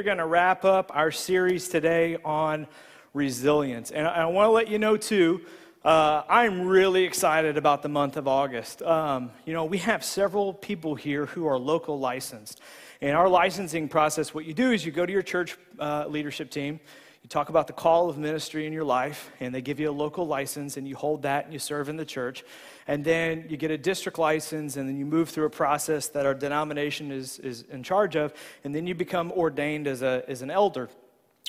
are going to wrap up our series today on resilience. And I, I want to let you know, too, uh, I'm really excited about the month of August. Um, you know, we have several people here who are local licensed. In our licensing process, what you do is you go to your church uh, leadership team, talk about the call of ministry in your life, and they give you a local license, and you hold that and you serve in the church. And then you get a district license, and then you move through a process that our denomination is, is in charge of, and then you become ordained as, a, as an elder,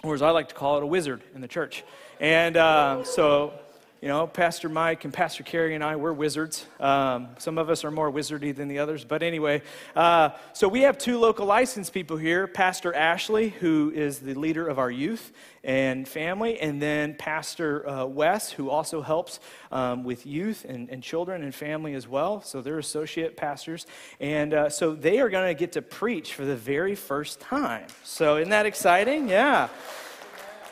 or as I like to call it, a wizard in the church. And uh, so you know, Pastor Mike and Pastor Carrie and I, we're wizards. Um, some of us are more wizardy than the others. But anyway, uh, so we have two local licensed people here Pastor Ashley, who is the leader of our youth and family, and then Pastor uh, Wes, who also helps um, with youth and, and, children and family as well. So they're associate pastors. And uh, so they are going to get to preach for the very first time. So isn't that exciting? Yeah.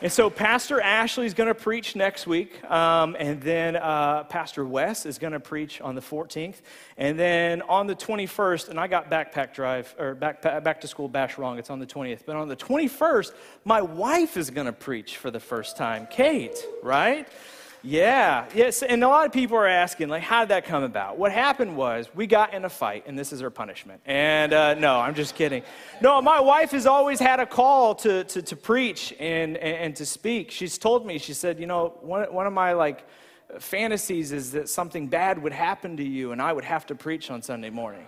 And so Pastor Ashley is going to preach next week, um, and then uh, Pastor Wes is going to preach on the 14th, and then on the 21st, and I got backpack drive or back back to school bash wrong. It's on the 20th, but on the 21st, my wife is going to preach for the first time, Kate, right? Yeah, yes, and a lot of people are asking, like, how did that come about? What happened was we got in a fight, and this is her punishment. And uh, no, I'm just kidding. No, my wife has always had a call to, to, to preach and, and, and to speak. She's told me, she said, you know, one, one of my, like, fantasies is that something bad would happen to you, and I would have to preach on Sunday morning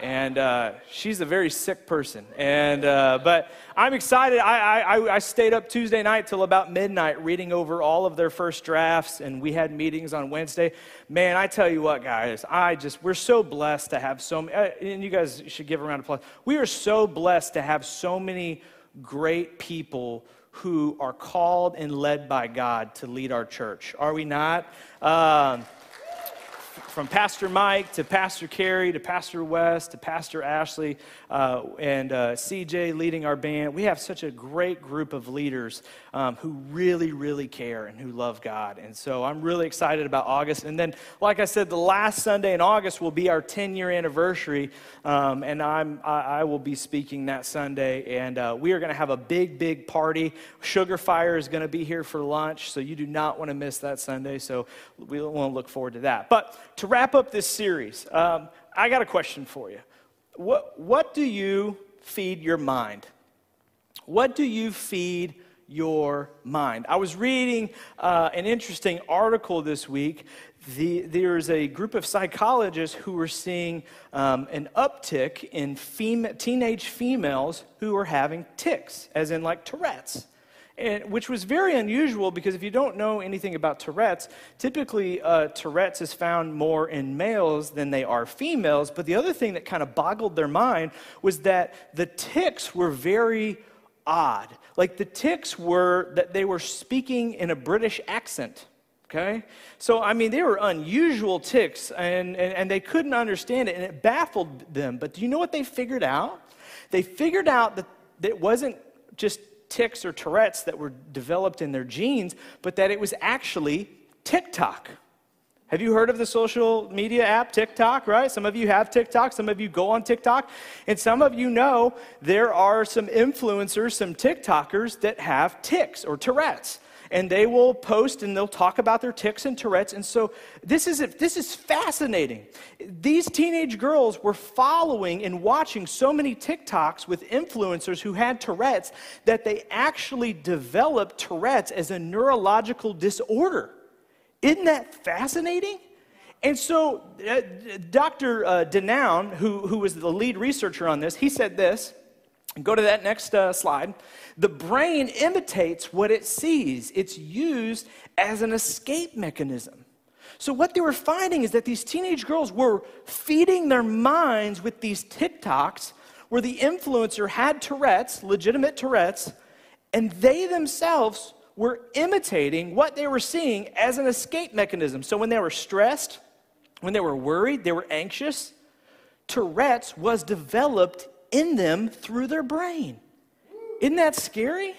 and uh, she's a very sick person. And uh, but I'm excited. I, I, I stayed up Tuesday night till about midnight reading over all of their first drafts, and we had meetings on Wednesday. Man, I tell you what, guys, I just we're so blessed to have so many. Uh, and you guys should give a round of applause. We are so blessed to have so many great people who are called and led by God to lead our church. Are we not? Um, from Pastor Mike to Pastor Carrie to Pastor Wes to Pastor Ashley uh, and uh, CJ leading our band. We have such a great group of leaders um, who really, really care and who love God. And so I'm really excited about August. And then, like I said, the last Sunday in August will be our 10 year anniversary. Um, and I'm, I, I, will be speaking that Sunday. And uh, we are going to have a big, big party. Sugar Fire is going to be here for lunch. So you do not want to miss that Sunday. So we want to look forward to that. But to wrap up this series, um, I got a question for you. What, what do you feed your mind? What do you feed your mind. I was reading uh, an interesting article this week. The, there's a group of psychologists who were seeing um, an uptick in fem- teenage females who are having tics, as in like Tourette's. And, which was very unusual because if you don't know anything about Tourette's, typically uh, Tourette's is found more in males than they are females. But the other thing that kind of boggled their mind was that the ticks were very odd. Like the ticks were that they were speaking in a British accent. Okay? So, I mean, they were unusual ticks and, and, and, they couldn't understand it and it baffled them. But do you know what they figured out? They figured out that, that it wasn't just tics or Tourette's that were developed in their genes, but that it was actually TikTok. Have you heard of the social media app TikTok, right? Some of you have TikTok, some of you go on TikTok, and some of you know there are some influencers, some TikTokers that have tics or Tourette's. And they will post and they'll talk about their tics and Tourette's. And so this is, this is fascinating. These teenage girls were following and watching so many TikToks with influencers who had Tourette's that they actually developed Tourette's as a neurological disorder. Isn't that fascinating? And so, uh, Dr. Uh, Denown, who, who was the lead researcher on this, he said this. Go to that next uh, slide. The brain imitates what it sees, it's used as an escape mechanism. So, what they were finding is that these teenage girls were feeding their minds with these TikToks where the influencer had Tourette's, legitimate Tourette's, and they themselves were imitating what they were seeing as an escape mechanism. So when they were stressed, when they were worried, they were anxious, Tourette's was developed in them through their brain. Isn't that scary?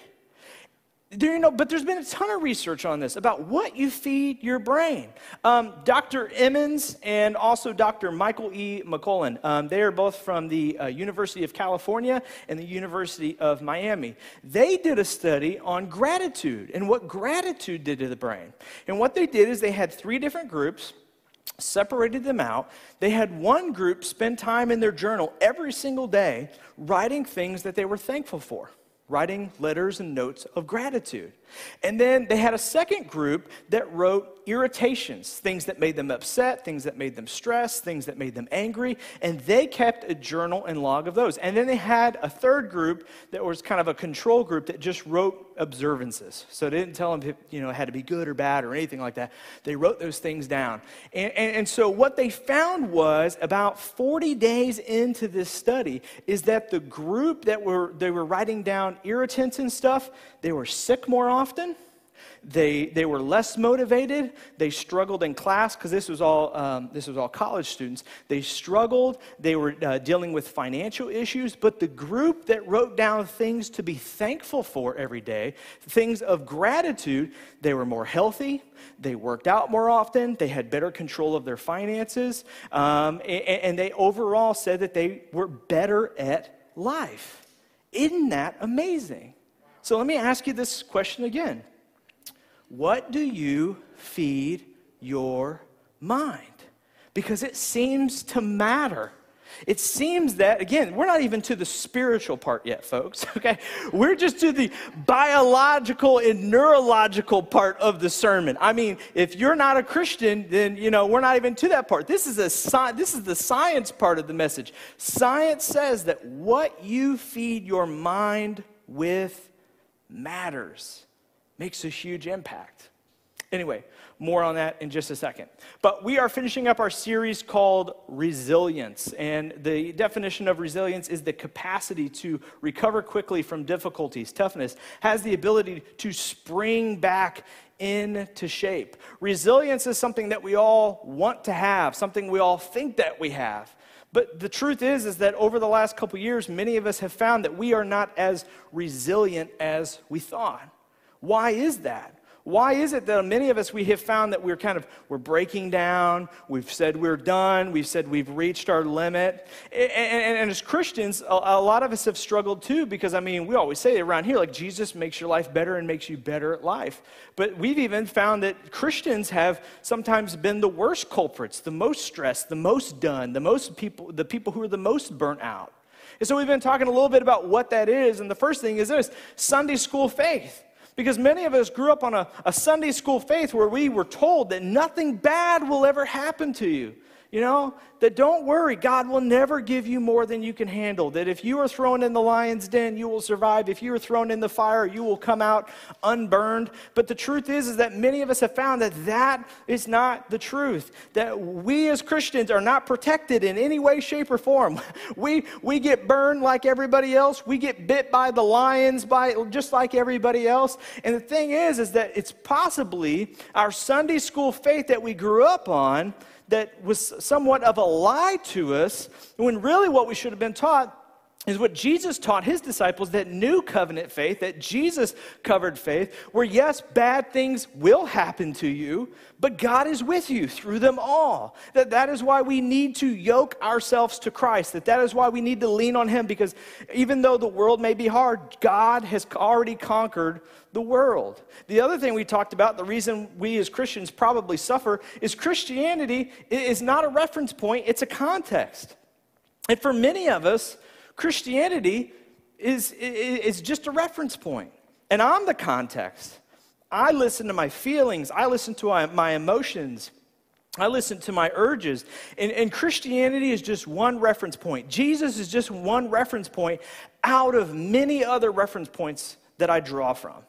Do you know, but there's been a ton of research on this about what you feed your brain. Um, Dr. Emmons and also Dr. Michael E. McCullough, um, they are both from the uh, University of California and the University of Miami. They did a study on gratitude and what gratitude did to the brain. And what they did is they had three different groups separated them out. They had one group spend time in their journal every single day writing things that they were thankful for writing letters and notes of gratitude. And then they had a second group that wrote irritations, things that made them upset, things that made them stressed, things that made them angry, and they kept a journal and log of those. And then they had a third group that was kind of a control group that just wrote observances. So they didn't tell them, if, you know, it had to be good or bad or anything like that. They wrote those things down. And, and, and so what they found was about 40 days into this study is that the group that were, they were writing down irritants and stuff, they were sick more often they, they were less motivated. They struggled in class because this, was all, um, this was all college students. They struggled. They were uh, dealing with financial issues. But the group that wrote down things to be thankful for every day, things of gratitude, they were more healthy. They worked out more often. They had better control of their finances. Um, and, and they overall said that they were better at life. Isn't that amazing? So let me ask you this question again. What do you feed your mind? Because it seems to matter. It seems that, again, we're not even to the spiritual part yet, folks, okay? We're just to the biological and neurological part of the sermon. I mean, if you're not a Christian, then, you know, we're not even to that part. This is, a this is the science part of the message. Science says that what you feed your mind with matters makes a huge impact. Anyway, more on that in just a second. But we are finishing up our series called Resilience. And the definition of resilience is the capacity to recover quickly from difficulties. Toughness has the ability to spring back into shape. Resilience is something that we all want to have, something we all think that we have. But the truth is is that over the last couple years many of us have found that we are not as resilient as we thought. Why is that? Why is it that many of us we have found that we're kind of we're breaking down, we've said we're done, we've said we've reached our limit. And, and, and as Christians, a, a, lot of us have struggled too because I mean, we always say around here like Jesus makes your life better and makes you better at life. But we've even found that Christians have sometimes been the worst culprits, the most stressed, the most done, the most people the people who are the most burnt out. And so we've been talking a little bit about what that is and the first thing is this, Sunday school faith. Because many of us grew up on a, a Sunday school faith where we were told that nothing bad will ever happen to you. You know, that don't worry, God will never give you more than you can handle. That if you are thrown in the lion's den, you will survive. If you are thrown in the fire, you will come out unburned. But the truth is, is that many of us have found that that is not the truth. That we as Christians are not protected in any way, shape, or form. We, we get burned like everybody else. We get bit by the lions by, just like everybody else. And the thing is, is that it's possibly our Sunday school faith that we grew up on that was somewhat of a lie to us, when really what we should have been taught is what Jesus taught his disciples that new covenant faith, that Jesus covered faith, where yes, bad things will happen to you, but God is with you through them all. That that is why we need to yoke ourselves to Christ. That that is why we need to lean on him because even though the world may be hard, God has already conquered the world. The other thing we talked about, the reason we as Christians probably suffer is Christianity is not a reference point, it's a context. And for many of us, Christianity is, is just a reference point. and I'm the context. I listen to my feelings, I listen to my emotions, I listen to my urges. And, and, Christianity is just one reference point. Jesus is just one reference point out of many other reference points that I draw from.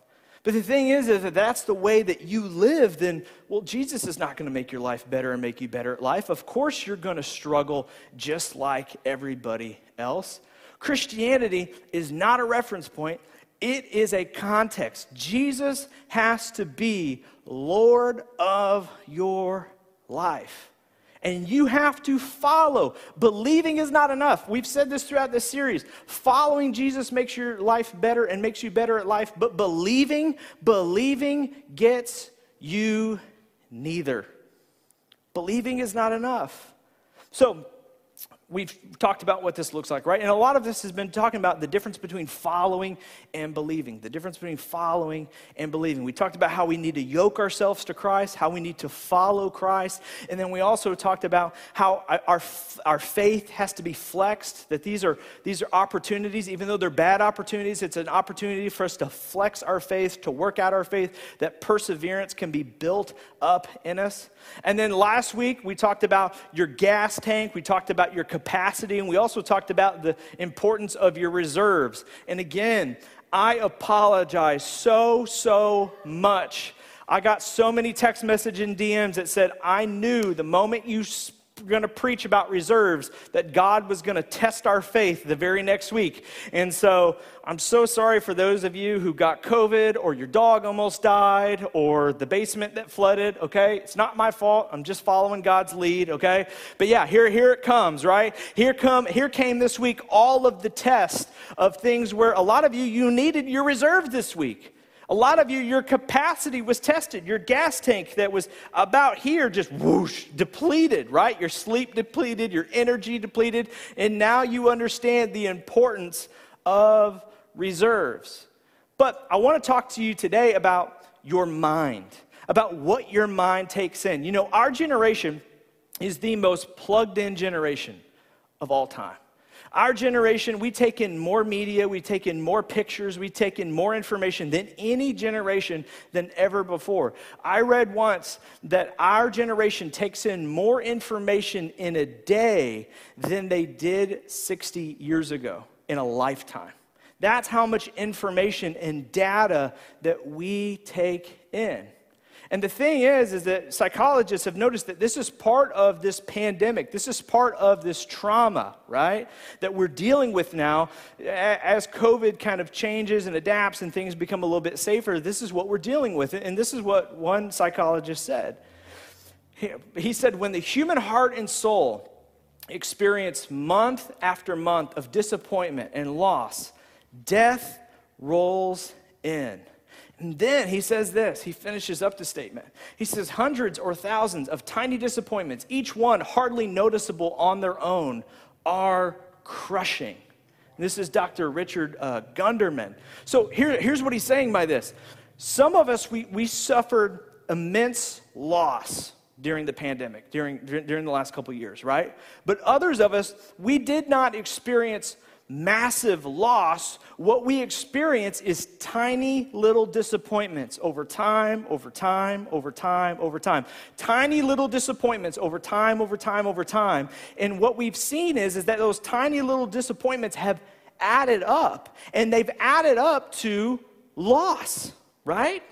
But the thing is, that that's the way that you live, then, well, Jesus is not going to make your life better and make you better at life. Of course, you're going to struggle just like everybody else. Christianity is not a reference point, it is a context. Jesus has to be Lord of your life. And you have to follow. Believing is not enough. We've said this throughout this series. Following Jesus makes your life better and makes you better at life, but believing, believing gets you neither. Believing is not enough. So, we've talked about what this looks like, right? And a lot of this has been talking about the difference between following and believing, the difference between following and believing. We talked about how we need to yoke ourselves to Christ, how we need to follow Christ, and then we also talked about how our, our faith has to be flexed, that these are, these are opportunities, even though they're bad opportunities, it's an opportunity for us to flex our faith, to work out our faith, that perseverance can be built up in us. And then last week, we talked about your gas tank, we talked about your capacity, and we also talked about the importance of your reserves. And again, I apologize so, so much. I got so many text messages and DMs that said, I knew the moment you going to preach about reserves that God was going to test our faith the very next week. And so I'm so sorry for those of you who got COVID or your dog almost died or the basement that flooded, okay? It's not my fault. I'm just following God's lead, okay? But yeah, here, here it comes, right? Here come here came this week all of the tests of things where a lot of you you needed your reserve this week. A lot of you, your capacity was tested. Your gas tank that was about here just whoosh, depleted, right? Your sleep depleted, your energy depleted, and now you understand the importance of reserves. But I want to talk to you today about your mind, about what your mind takes in. You know, our generation is the most plugged in generation of all time. Our generation, we take in more media, we take in more pictures, we take in more information than any generation than ever before. I read once that our generation takes in more information in a day than they did 60 years ago in a lifetime. That's how much information and data that we take in. And the thing is, is that psychologists have noticed that this is part of this pandemic. This is part of this trauma, right? That we're dealing with now. As COVID kind of changes and adapts and things become a little bit safer, this is what we're dealing with. And this is what one psychologist said. He said, when the human heart and soul experience month after month of disappointment and loss, death rolls in. And then he says this, he finishes up the statement. He says, hundreds or thousands of tiny disappointments, each one hardly noticeable on their own, are crushing. This is Dr. Richard uh, Gunderman. So here, here's what he's saying by this. Some of us, we, we suffered immense loss during the pandemic, during, during the last couple years, right? But others of us, we did not experience massive loss, what we experience is tiny little disappointments over time, over time, over time, over time. Tiny little disappointments over time, over time, over time. And what we've seen is, is that those tiny little disappointments have added up, and they've added up to loss, right?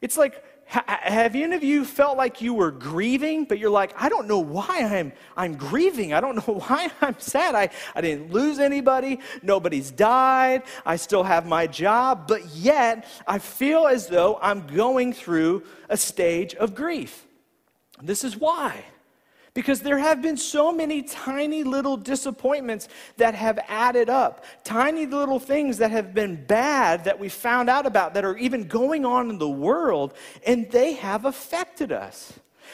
It's like have any of you felt like you were grieving, but you're like, I don't know why I'm, I'm grieving. I don't know why I'm sad. I, I didn't lose anybody. Nobody's died. I still have my job, but yet I feel as though I'm going through a stage of grief. This is why because there have been so many tiny little disappointments that have added up, tiny little things that have been bad that we found out about that are even going on in the world, and they have affected us.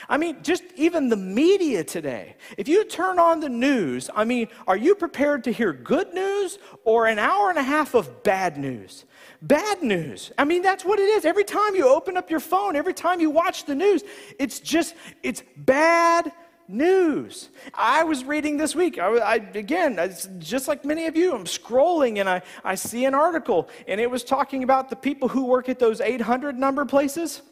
I mean, just even the media today. If you turn on the news, I mean, are you prepared to hear good news or an hour and a half of bad news? Bad news. I mean, that's what it is. Every time you open up your phone, every time you watch the news, it's just, it's bad news. I was reading this week, I, I, again, just like many of you, I'm scrolling and I, I see an article, and it was talking about the people who work at those 800 number places.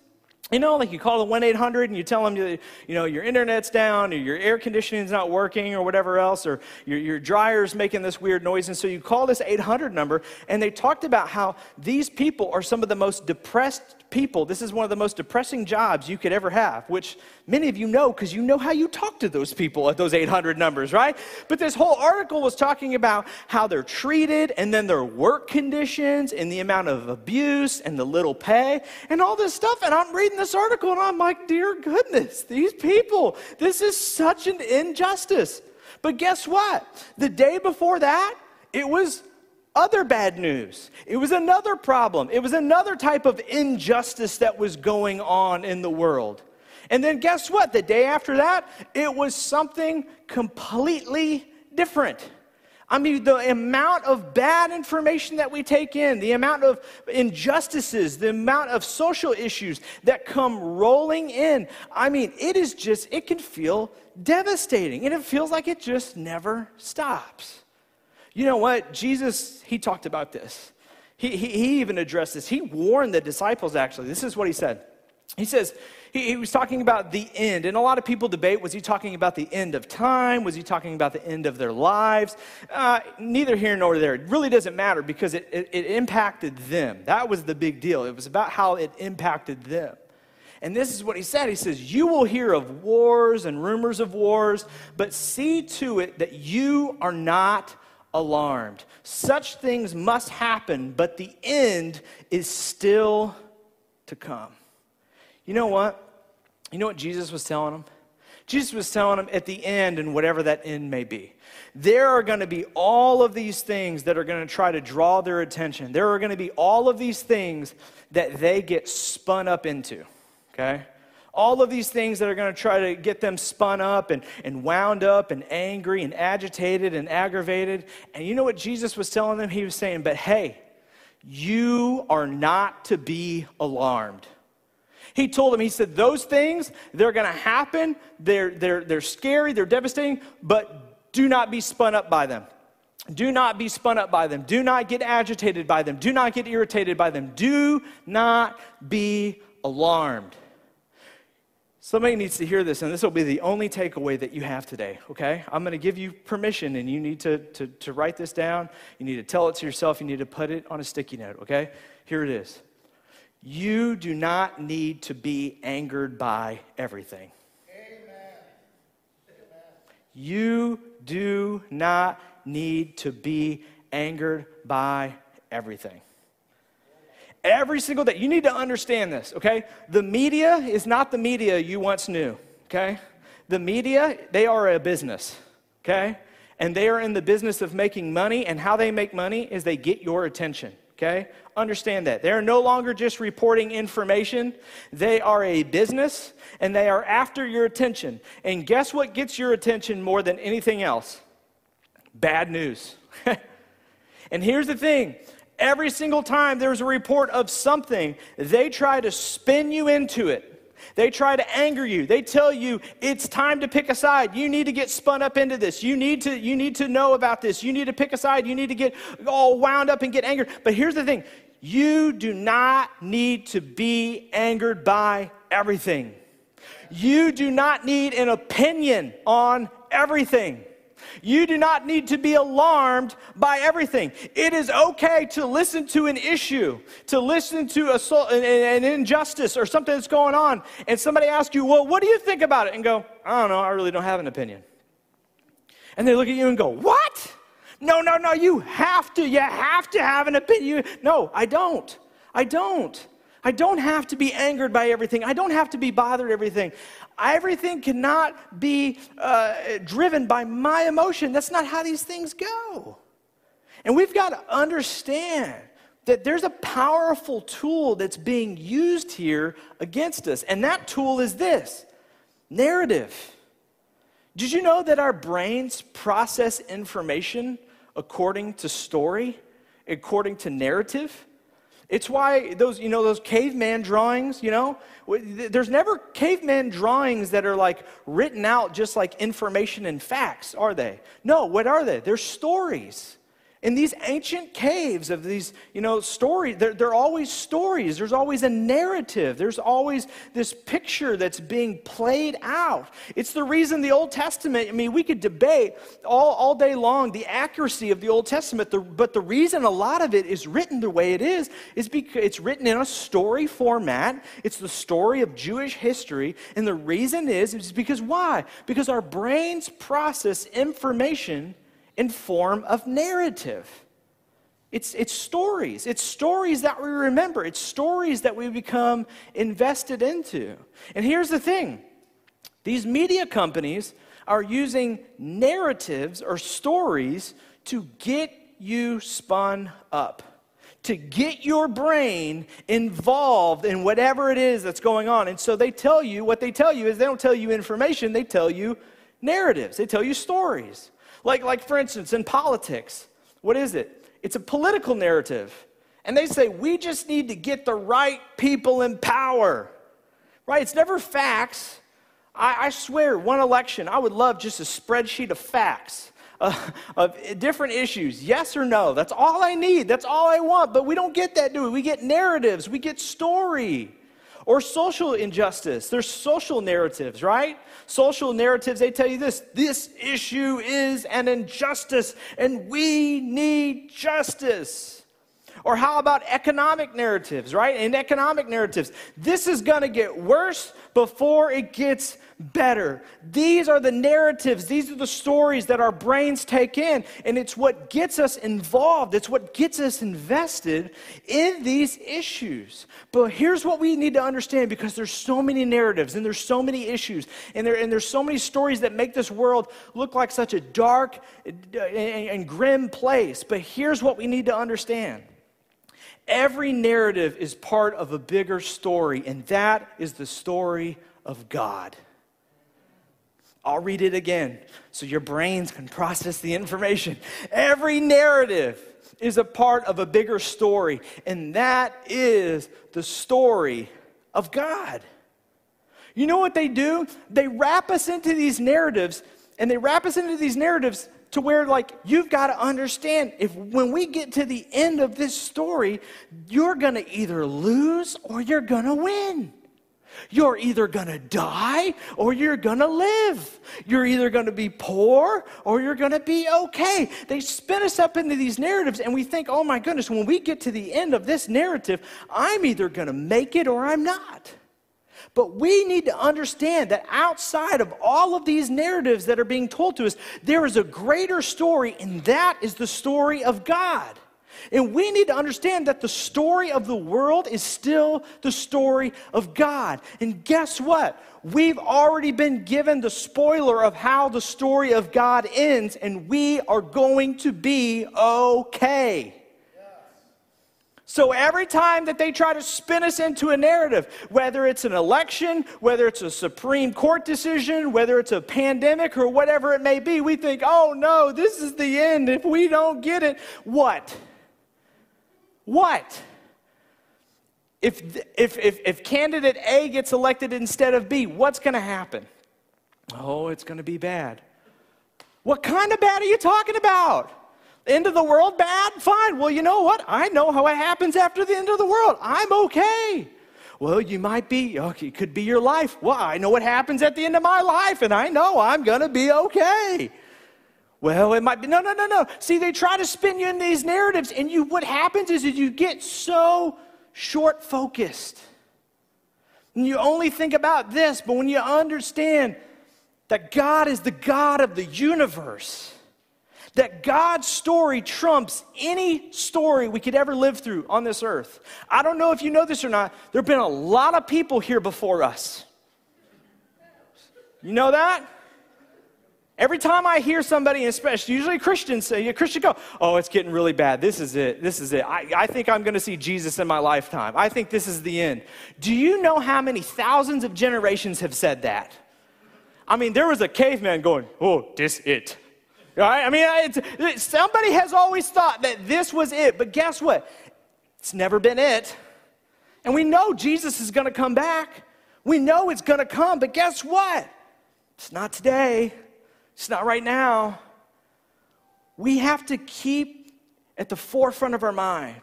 You know, like you call the 1 800 and you tell them, you, you know, your internet's down or your air conditioning's not working or whatever else, or your, your dryer's making this weird noise. And so you call this 800 number, and they talked about how these people are some of the most depressed people, this is one of the most depressing jobs you could ever have, which many of you know because you know how you talk to those people at those 800 numbers, right? But this whole article was talking about how they're treated and then their work conditions and the amount of abuse and the little pay and all this stuff. And I'm reading this article and I'm like, dear goodness, these people, this is such an injustice. But guess what? The day before that, it was other bad news. It was another problem. It was another type of injustice that was going on in the world. And then guess what? The day after that, it was something completely different. I mean, the amount of bad information that we take in, the amount of injustices, the amount of social issues that come rolling in, I mean, it is just, it can feel devastating. And it feels like it just never stops. You know what? Jesus, he talked about this. He, he, he even addressed this. He warned the disciples, actually. This is what he said. He says, he, he, was talking about the end. And a lot of people debate was he talking about the end of time? Was he talking about the end of their lives? Uh, neither here nor there. It really doesn't matter because it, it, it impacted them. That was the big deal. It was about how it impacted them. And this is what he said. He says, You will hear of wars and rumors of wars, but see to it that you are not alarmed. Such things must happen, but the end is still to come. You know what? You know what Jesus was telling them? Jesus was telling them at the end, and whatever that end may be, there are going to be all of these things that are going to try to draw their attention. There are going to be all of these things that they get spun up into, okay? All of these things that are going to try to get them spun up and, and wound up and angry and agitated and aggravated. And you know what Jesus was telling them? He was saying, But hey, you are not to be alarmed. He told them, he said, those things, they're going to happen. They're, they're, they're scary, they're devastating, but do not be spun up by them. Do not be spun up by them. Do not get agitated by them. Do not get irritated by them. Do not be alarmed. Somebody needs to hear this, and this will be the only takeaway that you have today, okay? I'm to give you permission, and you need to, to, to write this down. You need to tell it to yourself. You need to put it on a sticky note, okay? Here it is. You do not need to be angered by everything. Amen. You do not need to be angered by everything. Every single day. You need to understand this, okay? The media is not the media you once knew, okay? The media, they are a business, okay? And they are in the business of making money, and how they make money is they get your attention okay? Understand that. They're no longer just reporting information, they are a business and they are after your attention. And guess what gets your attention more than anything else? Bad news. and here's the thing every single time there's a report of something, they try to spin you into it. They try to anger you. They tell you it's time to pick a side. You need to get spun up into this. You need to, you need to know about this. You need to pick a side. You need to get all wound up and get angered. But here's the thing you do not need to be angered by everything. You do not need an opinion on everything. You do not need to be alarmed by everything. It is okay to listen to an issue, to listen to a, an injustice or something that's going on, and somebody asks you, Well, what do you think about it? And go, I don't know, I really don't have an opinion. And they look at you and go, What? No, no, no, you have to, you have to have an opinion. No, I don't. I don't. I don't have to be angered by everything. I don't have to be bothered everything. Everything cannot be uh, driven by my emotion. That's not how these things go. And we've got to understand that there's a powerful tool that's being used here against us. And that tool is this narrative. Did you know that our brains process information according to story, according to narrative? It's why those, you know, those caveman drawings, you know, there's never caveman drawings that are like written out just like information and facts, are they? No, what are they? They're stories. In these ancient caves of these, you know, stories, there, there, are always stories. There's always a narrative. There's always this picture that's being played out. It's the reason the Old Testament, I mean, we could debate all, all day long the accuracy of the Old Testament, the, but the reason a lot of it is written the way it is, is because it's written in a story format. It's the story of Jewish history. And the reason is, is because why? Because our brains process information in form of narrative. It's, it's stories. It's stories that we remember. It's stories that we become invested into. And here's the thing these media companies are using narratives or stories to get you spun up, to get your brain involved in whatever it is that's going on. And so they tell you what they tell you is they don't tell you information, they tell you narratives, they tell you stories. Like, like for instance, in politics, what is it? it's a political narrative. And they say, we just need to get the right people in power. Right? It's never facts. I, I swear, one election, I would love just a spreadsheet of facts. Uh, of different issues, yes or no. That's all I need. That's all I want. But we don't get that, do we? We get narratives, we get story. Or social injustice. There's social narratives, right? Social narratives, they tell you this this issue is an injustice and we need justice. Or how about economic narratives, right? In economic narratives, this is going to get worse before it gets better. These are the narratives, these are the stories that our brains take in, and it's what gets us involved, it's what gets us invested in these issues. But here's what we need to understand because there's so many narratives and there's so many issues, and, there, and there's so many stories that make this world look like such a dark and, and grim place. But here's what we need to understand. Every narrative is part of a bigger story, and that is the story of God. I'll read it again so your brains can process the information. Every narrative is a part of a bigger story, and that is the story of God. You know what they do? They wrap us into these narratives, and they wrap us into these narratives to where like you've got to understand if when we get to the end of this story you're going to either lose or you're going to win you're either going to die or you're going to live. You're either going to be poor or you're going to be okay. They spin us up into these narratives, and we think, oh my goodness, when we get to the end of this narrative, I'm either going to make it or I'm not. But we need to understand that outside of all of these narratives that are being told to us, there is a greater story, and that is the story of God. And we need to understand that the story of the world is still the story of God. And guess what? We've already been given the spoiler of how the story of God ends, and we are going to be okay. So every time that they try to spin us into a narrative, whether it's an election, whether it's a Supreme Court decision, whether it's a pandemic or whatever it may be, we think, oh no, this is the end. If we don't get it, what? What? If, if, if, if candidate A gets elected instead of B, what's going to happen? Oh, it's going to be bad. What kind of bad are you talking about? End of the world bad? Fine. Well, you know what? I know how it happens after the end of the world. I'm okay. Well, you might be, okay, it could be your life. Well, I know what happens at the end of my life, and I know I'm going to be okay. Well, it might be. No, no, no, no. See, they try to spin you in these narratives, and you what happens is, you get so short focused. And you only think about this, but when you understand that God is the God of the universe, that God's story trumps any story we could ever live through on this earth. I don't know if you know this or not, there have been a lot of people here before us. You know that? Every time I hear somebody, especially usually Christians say, Christian go, oh, it's getting really bad. This is it. This is it. I, I think I'm going to see Jesus in my lifetime. I think this is the end. Do you know how many thousands of generations have said that? I mean, there was a caveman going, oh, this it. Right? I mean, somebody has always thought that this was it, but guess what? It's never been it. And we know Jesus is going to come back. We know it's going to come, but guess what? It's not today. It's not right now. We have to keep at the forefront of our mind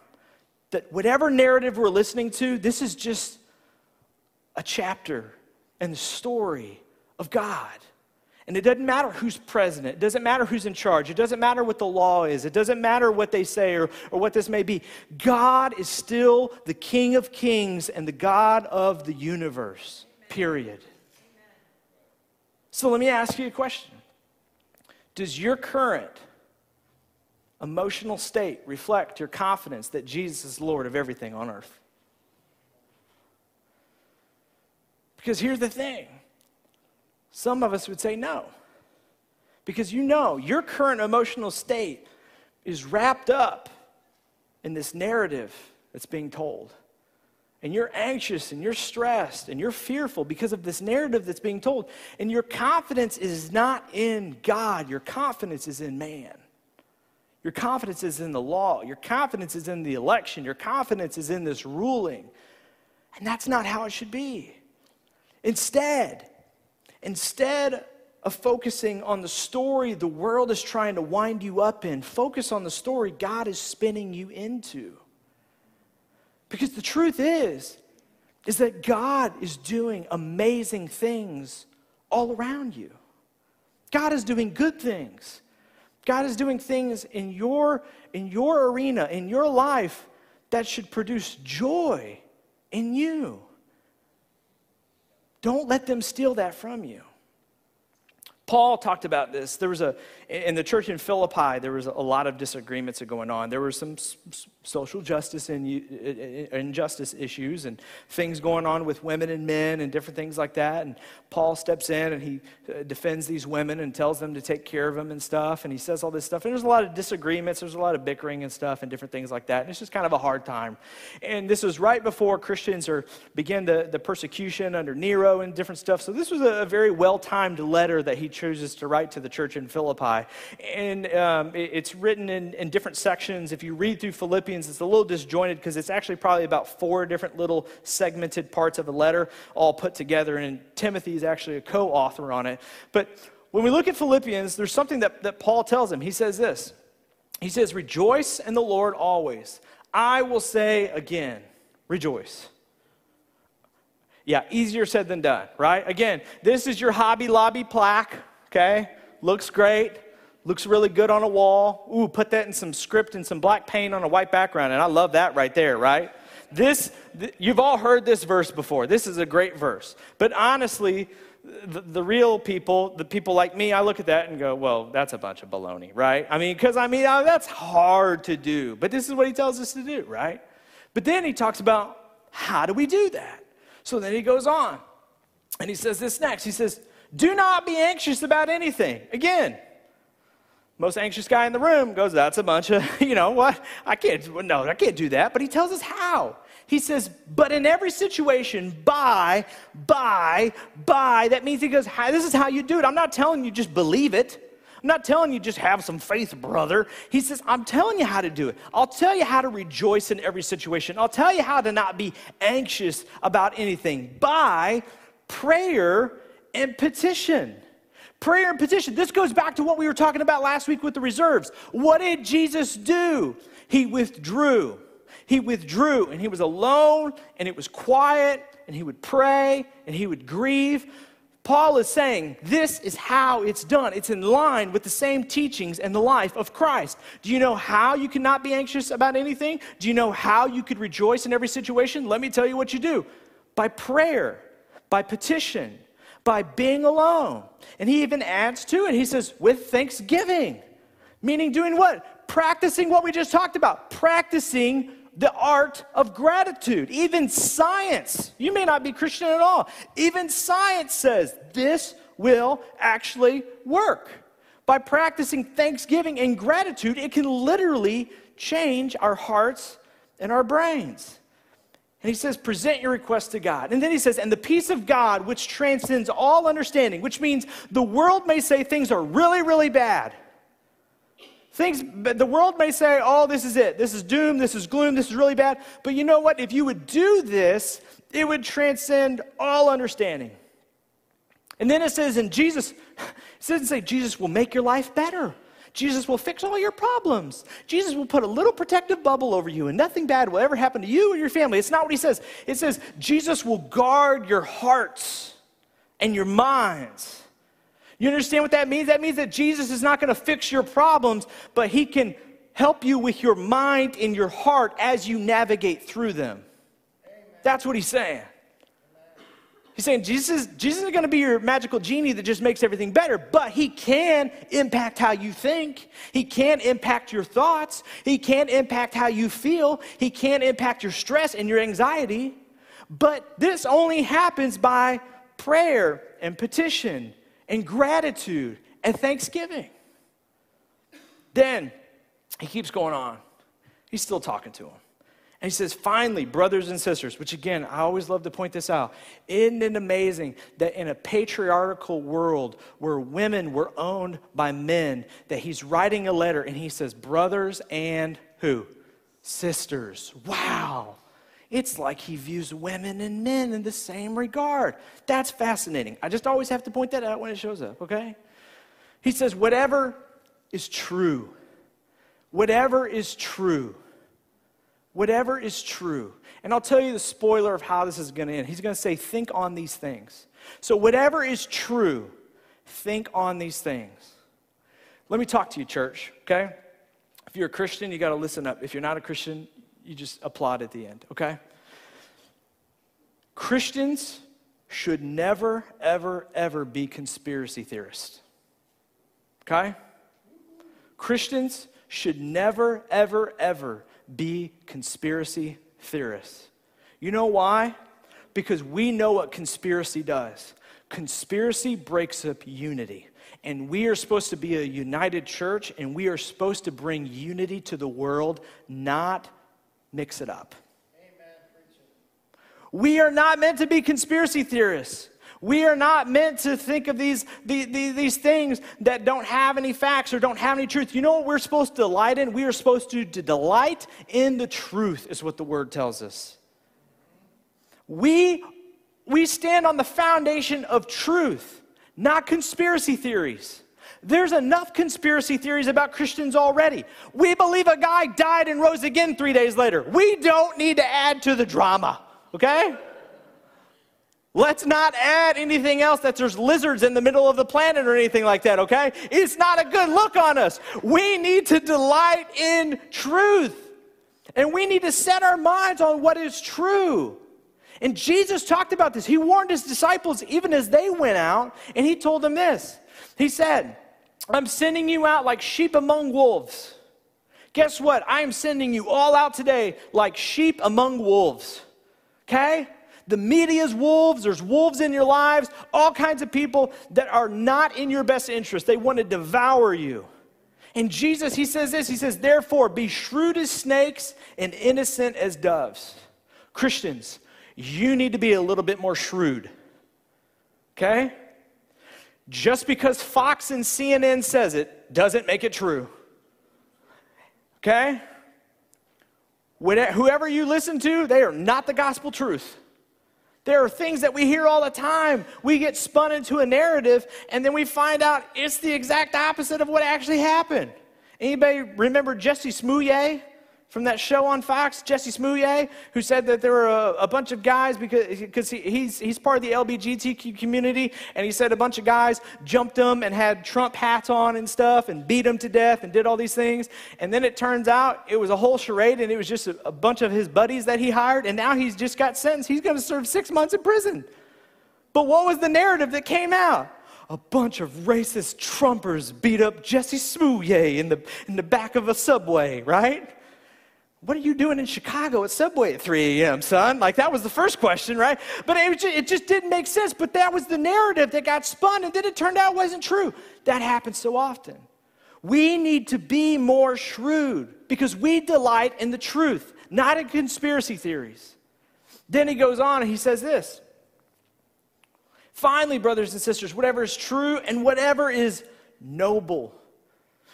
that whatever narrative we're listening to, this is just a chapter and the story of God. And it doesn't matter who's president. It doesn't matter who's in charge. It doesn't matter what the law is. It doesn't matter what they say or, or what this may be. God is still the King of kings and the God of the universe, period. So let me ask you a question does your current emotional state reflect your confidence that Jesus is Lord of everything on earth? Because here's the thing some of us would say no. Because you know your current emotional state is wrapped up in this narrative that's being told. And you're anxious and you're stressed and you're fearful because of this narrative that's being told. And your confidence is not in God, your confidence is in man. Your confidence is in the law. Your confidence is in the election. Your confidence is in this ruling. And that's not how it should be. Instead, instead of focusing on the story the world is trying to wind you up in, focus on the story God is spinning you into. Because the truth is, is that God is doing amazing things all around you. God is doing good things. God is doing things in your, in your arena, in your life, that should produce joy in you. Don't let them steal that from you. Paul talked about this. There was a, in the church in Philippi, there was a lot of disagreements going on. There were some social justice and injustice issues and things going on with women and men and different things like that. And Paul steps in and he uh, defends these women and tells them to take care of them and stuff. And he says all this stuff. And there's a lot of disagreements. There's a lot of bickering and stuff and different things like that. And it's just kind of a hard time. And this was right before Christians are begin the, the persecution under Nero and different stuff. So this was a, very well-timed letter that he chooses to write to the church in Philippi. And um, it, it's written in, in different sections. If you read through Philippians, it's a little disjointed because it's actually probably about four different little segmented parts of a letter all put together. And Timothy is actually a co author on it. But when we look at Philippians, there's something that, that Paul tells him. He says this He says, Rejoice in the Lord always. I will say again, rejoice. Yeah, easier said than done, right? Again, this is your Hobby Lobby plaque, okay? Looks great, looks really good on a wall. Ooh, put that in some script and some black paint on a white background, and I love that right there, right? This, th- you've all heard this verse before. This is a great verse. But honestly, the, the, real people, the people like me, I look at that and go, well, that's a bunch of baloney, right? I mean, because I mean, uh, that's hard to do. But this is what he tells us to do, right? But then he talks about how do we do that? So then he goes on and he says this next. He says, Do not be anxious about anything. Again, most anxious guy in the room goes, That's a bunch of, you know what? I can't, no, I can't do that. But he tells us how. He says, But in every situation, by, by, by. That means he goes, This is how you do it. I'm not telling you just believe it. I'm not telling you just have some faith, brother. He says, I'm telling you how to do it. I'll tell you how to rejoice in every situation. I'll tell you how to not be anxious about anything by prayer and petition. Prayer and petition. This goes back to what we were talking about last week with the reserves. What did Jesus do? He withdrew. He withdrew and he was alone and it was quiet and he would pray and he would grieve. Paul is saying this is how it's done. It's in line with the same teachings and the life of Christ. Do you know how you cannot be anxious about anything? Do you know how you could rejoice in every situation? Let me tell you what you do by prayer, by petition, by being alone. And he even adds to it, he says, with thanksgiving. Meaning, doing what? Practicing what we just talked about, practicing the art of gratitude. Even science, you may not be Christian at all, even science says this will actually work. By practicing thanksgiving and gratitude, it can literally change our hearts and our brains. And he says, present your request to God. And then he says, and the peace of God, which transcends all understanding, which means the world may say things are really, really bad. Things, the world may say, oh, this is it. This is doom. This is gloom. This is really bad. But you know what? If you would do this, it would transcend all understanding. And then it says, and Jesus, it doesn't say Jesus will make your life better. Jesus will fix all your problems. Jesus will put a little protective bubble over you, and nothing bad will ever happen to you or your family. It's not what he says. It says, Jesus will guard your hearts and your minds. You understand what that means? That means that Jesus is not going to fix your problems, but he can help you with your mind and your heart as you navigate through them. Amen. That's what he's saying. He's saying Jesus, Jesus isn't going to be your magical genie that just makes everything better, but he can impact how you think. He can impact your thoughts. He can impact how you feel. He can impact your stress and your anxiety. But this only happens by prayer and petition and gratitude and thanksgiving. Then he keeps going on. He's still talking to him. And he says, finally, brothers and sisters, which again, I always love to point this out. Isn't it amazing that in a patriarchal world where women were owned by men, that he's writing a letter and he says, brothers and who? Sisters. Wow. It's like he views women and men in the same regard. That's fascinating. I just always have to point that out when it shows up, okay? He says, whatever is true, whatever is true whatever is true. And I'll tell you the spoiler of how this is going to end. He's going to say, think on these things. So, whatever is true, think on these things. Let me talk to you, church, okay? If you're a Christian, you got to listen up. If you're not a Christian, you just applaud at the end, okay? Christians should never, ever, ever be conspiracy theorists, okay? Christians should never, ever, ever be conspiracy theorists. You know why? Because we know what conspiracy does. Conspiracy breaks up unity. And we are supposed to be a united church, and we are supposed to bring unity to the world, not mix it up. Amen. We are not meant to be conspiracy theorists. We are not meant to think of these, these, these, things that don't have any facts or don't have any truth. You know what we're supposed to delight in? We are supposed to, to delight in the truth, is what the word tells us. We, we stand on the foundation of truth, not conspiracy theories. There's enough conspiracy theories about Christians already. We believe a guy died and rose again three days later. We don't need to add to the drama, okay? Let's not add anything else that there's lizards in the middle of the planet or anything like that, okay? It's not a good look on us. We need to delight in truth. And we need to set our minds on what is true. And Jesus talked about this. He warned his disciples even as they went out, and he told them this. He said, I'm sending you out like sheep among wolves. Guess what? I am sending you all out today like sheep among wolves. Okay? The media's wolves, there's wolves in your lives, all kinds of people that are not in your best interest. They want to devour you. And Jesus, he says this He says, Therefore, be shrewd as snakes and innocent as doves. Christians, you need to be a little bit more shrewd. Okay? Just because Fox and CNN says it doesn't make it true. Okay? Whoever you listen to, they are not the gospel truth. There are things that we hear all the time. We get spun into a narrative, and then we find out it's the exact opposite of what actually happened. Anybody remember Jesse Smollett? From that show on Fox, Jesse Smollett, who said that there were a, a bunch of guys because, because he, he's, he's part of the LBGTQ community, and he said a bunch of guys jumped him and had Trump hats on and stuff and beat him to death and did all these things. And then it turns out it was a whole charade and it was just a, a bunch of his buddies that he hired, and now he's just got sentenced. He's going to serve six months in prison. But what was the narrative that came out? a bunch of racist Trumpers beat up Jesse Smollett in the, in the back of a subway, right? What are you doing in Chicago at Subway at 3 a.m., son? Like, that was the first question, right? But it just, it just didn't make sense. But that was the narrative that got spun, and then it turned out wasn't true. That happens so often. We need to be more shrewd because we delight in the truth, not in conspiracy theories. Then he goes on and he says this Finally, brothers and sisters, whatever is true and whatever is noble.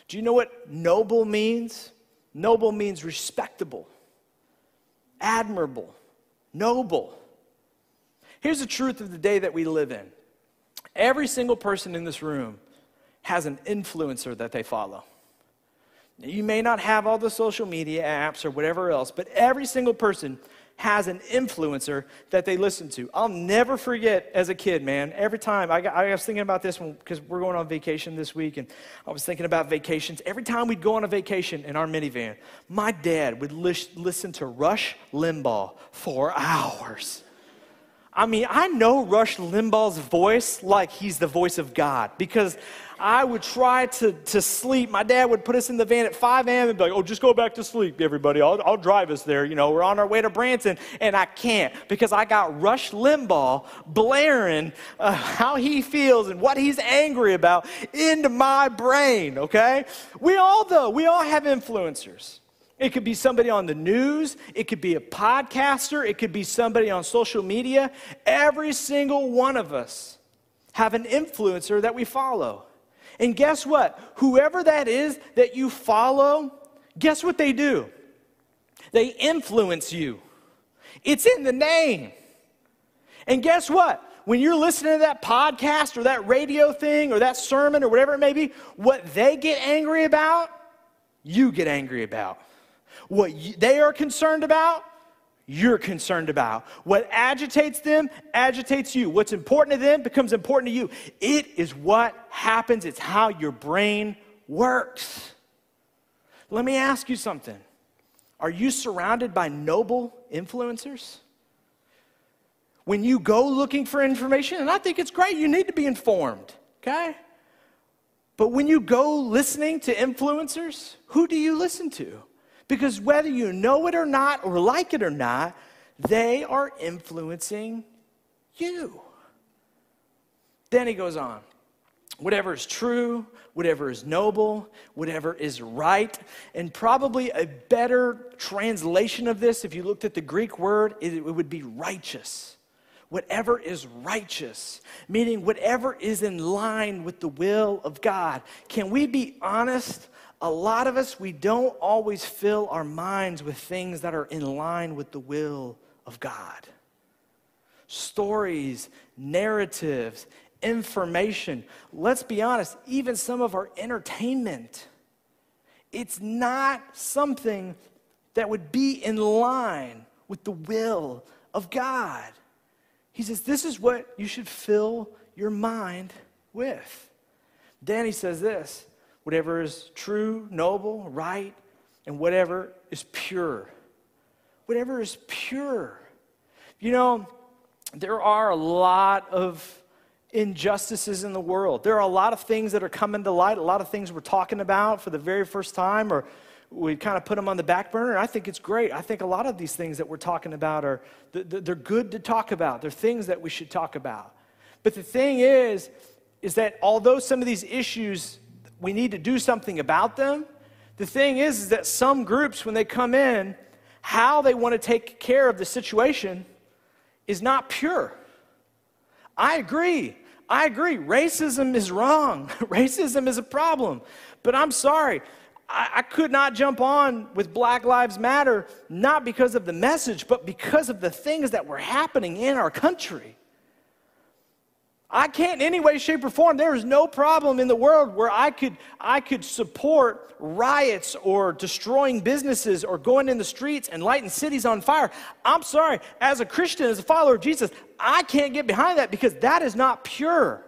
Do you know what noble means? Noble means respectable, admirable, noble. Here's the truth of the day that we live in every single person in this room has an influencer that they follow. You may not have all the social media apps or whatever else, but every single person has an influencer that they listen to. I'll never forget as a kid, man. Every time I, got, I was thinking about this because we're going on vacation this week, and I was thinking about vacations. Every time we'd go on a vacation in our minivan, my dad would listen to Rush Limbaugh for hours. I mean, I know Rush Limbaugh's voice like he's the voice of God because I would try to, to sleep. My dad would put us in the van at 5 a.m. and be like, oh, just go back to sleep, everybody. I'll, I'll drive us there. You know, we're on our way to Branson. And I can't because I got Rush Limbaugh blaring uh, how he feels and what he's angry about into my brain, okay? We all, though, we all have influencers. It could be somebody on the news. It could be a podcaster. It could be somebody on social media. Every single one of us have an influencer that we follow. And guess what? Whoever that is that you follow, guess what they do? They influence you. It's in the name. And guess what? When you're listening to that podcast or that radio thing or that sermon or whatever it may be, what they get angry about, you get angry about. What they are concerned about, you're concerned about. What agitates them agitates you. What's important to them becomes important to you. It is what happens, it's how your brain works. Let me ask you something Are you surrounded by noble influencers? When you go looking for information, and I think it's great, you need to be informed, okay? But when you go listening to influencers, who do you listen to? Because whether you know it or not, or like it or not, they are influencing you. Then he goes on whatever is true, whatever is noble, whatever is right. And probably a better translation of this, if you looked at the Greek word, it, would be righteous. Whatever is righteous, meaning whatever is in line with the will of God. Can we be honest a lot of us, we don't always fill our minds with things that are in line with the will of God. Stories, narratives, information. Let's be honest, even some of our entertainment, it's not something that would be in line with the will of God. He says, This is what you should fill your mind with. Then he says this whatever is true, noble, right, and whatever is pure. Whatever is pure. You know, there are a lot of injustices in the world. There are a lot of things that are coming to light, a lot of things we're talking about for the very first time, or we kind of put them on the back burner. I think it's great. I think a lot of these things that we're talking about are they're good to talk about. They're things that we should talk about. But the thing is, is that although some of these issues we need to do something about them. The thing is, is that some groups, when they come in, how they want to take care of the situation is not pure. I agree. I agree. Racism is wrong. Racism is a problem. But I'm sorry. I, I, could not jump on with Black Lives Matter, not because of the message, but because of the things that were happening in our country. I can't in any way, shape, or form. There is no problem in the world where I could, I could support riots or destroying businesses or going in the streets and lighting cities on fire. I'm sorry, as a Christian, as a follower of Jesus, I can't get behind that because that is not pure.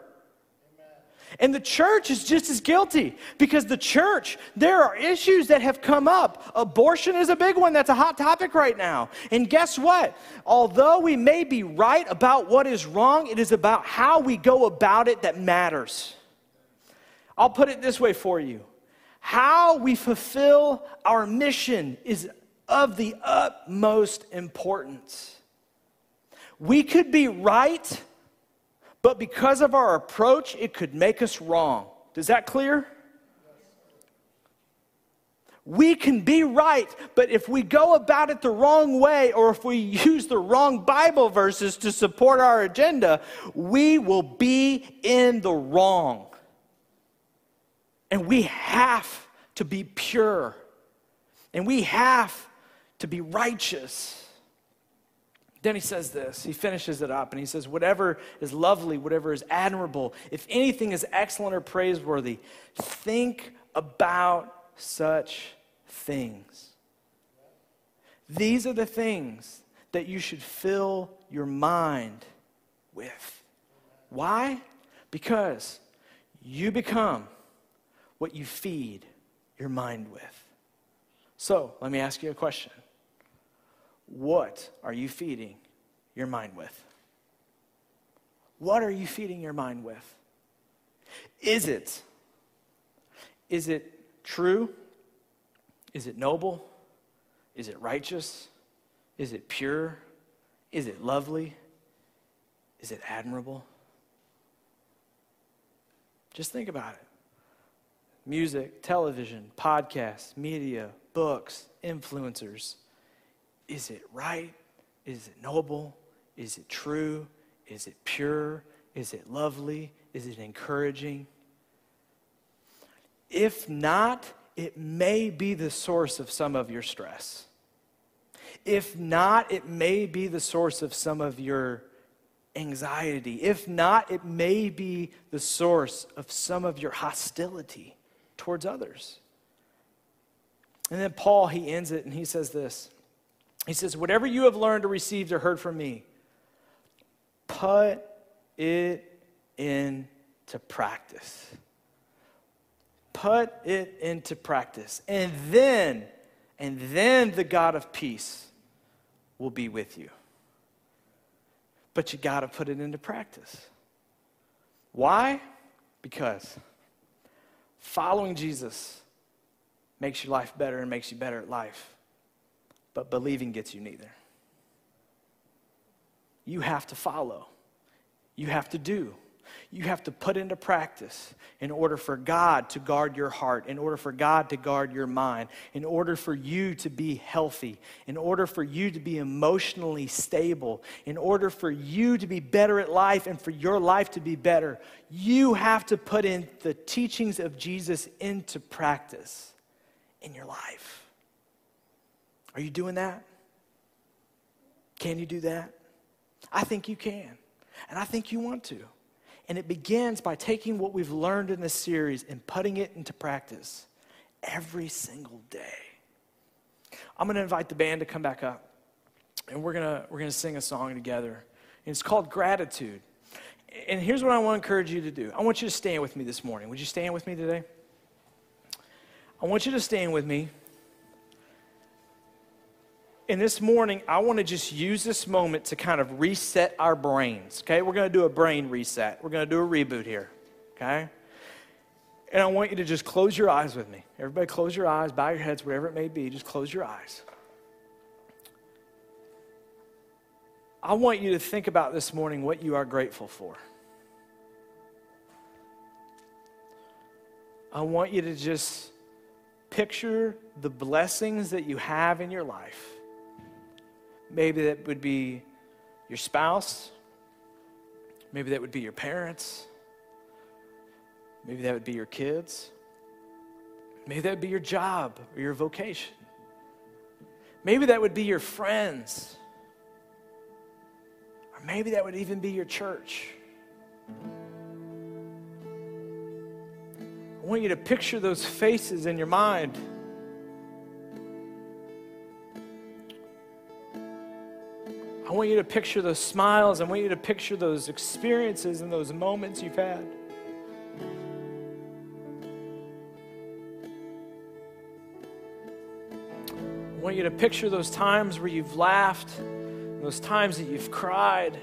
And the church is just as guilty because the church, there are issues that have come up. Abortion is a big one that's a hot topic right now. And guess what? Although we may be right about what is wrong, it is about how we go about it that matters. I'll put it this way for you how we fulfill our mission is of the utmost importance. We could be right but because of our approach, it could make us wrong. Does that clear? We can be right, but if we go about it the wrong way or if we use the wrong Bible verses to support our agenda, we will be in the wrong. And we have to be pure. And we have to be righteous. Then he says this, he finishes it up, and he says, Whatever is lovely, whatever is admirable, if anything is excellent or praiseworthy, think about such things. These are the things that you should fill your mind with. Why? Because you become what you feed your mind with. So, let me ask you a question what are you feeding your mind with? What are you feeding your mind with? Is it? Is it true? Is it noble? Is it righteous? Is it pure? Is it lovely? Is it admirable? Just think about it. Music, television, podcasts, media, books, influencers. Is it right? Is it noble? Is it true? Is it pure? Is it lovely? Is it encouraging? If not, it may be the source of some of your stress. If not, it may be the source of some of your anxiety. If not, it may be the source of some of your hostility towards others. And then Paul, he ends it and he says this He says, Whatever you have learned or received or heard from me, put it into practice. Put it into practice. And then, and then the God of peace will be with you. But you got to put it into practice. Why? Because following Jesus makes your life better and makes you better at life. But believing gets you neither. You have to follow, you have to do you have to put into practice in order for God to guard your heart, in order for God to guard your mind, in order for you to be healthy, in order for you to be emotionally stable, in order for you to be better at life and for your life to be better. You have to put in the teachings of Jesus into practice in your life. Are you doing that? Can you do that? I think you can. And I think you want to. And it begins by taking what we've learned in this series and putting it into practice every single day. I'm going to invite the band to come back up, and we're going to, we're going to sing a song together. And it's called Gratitude. And here's what I want to encourage you to do I want you to stand with me this morning. Would you stand with me today? I want you to stand with me. And this morning, I want to just use this moment to kind of reset our brains. Okay, we're going to do a brain reset. We're going to do a reboot here. Okay? And I want you to just close your eyes with me. Everybody, close your eyes, bow your heads, whatever it may be. Just close your eyes. I want you to think about this morning what you are grateful for. I want you to just picture the blessings that you have in your life Maybe that would be your spouse. Maybe that would be your parents. Maybe that would be your kids. Maybe that would be your job or your vocation. Maybe that would be your friends. Or maybe that would even be your church. I want you to picture those faces in your mind. I want you to picture those smiles. I want you to picture those experiences and those moments you've had. I want you to picture those times where you've laughed, those times that you've cried.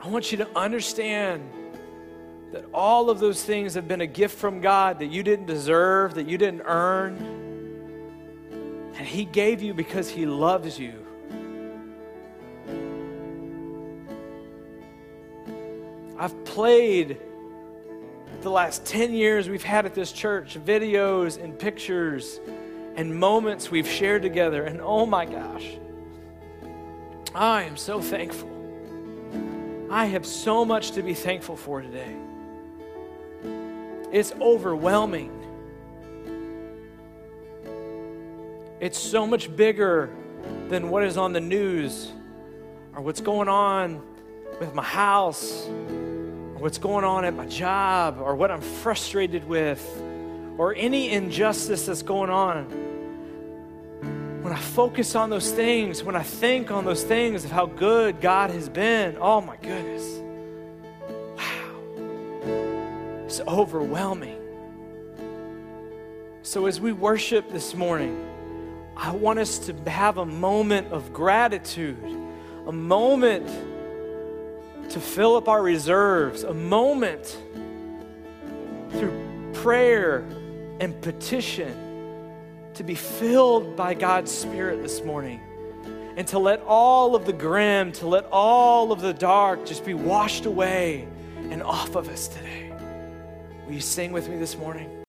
I want you to understand that all of those things have been a gift from God that you didn't deserve, that you didn't earn. And He gave you because He loves you. I've played the last 10 years we've had at this church videos and pictures and moments we've shared together. And oh my gosh, I am so thankful. I have so much to be thankful for today. It's overwhelming. It's so much bigger than what is on the news or what's going on with my house or what's going on at my job or what I'm frustrated with or any injustice that's going on. When I focus on those things, when I think on those things of how good God has been, oh my goodness. Wow. It's overwhelming. So as we worship this morning, I want us to have a moment of gratitude, a moment to fill up our reserves, a moment through prayer and petition to be filled by God's Spirit this morning and to let all of the grim, to let all of the dark just be washed away and off of us today. Will you sing with me this morning?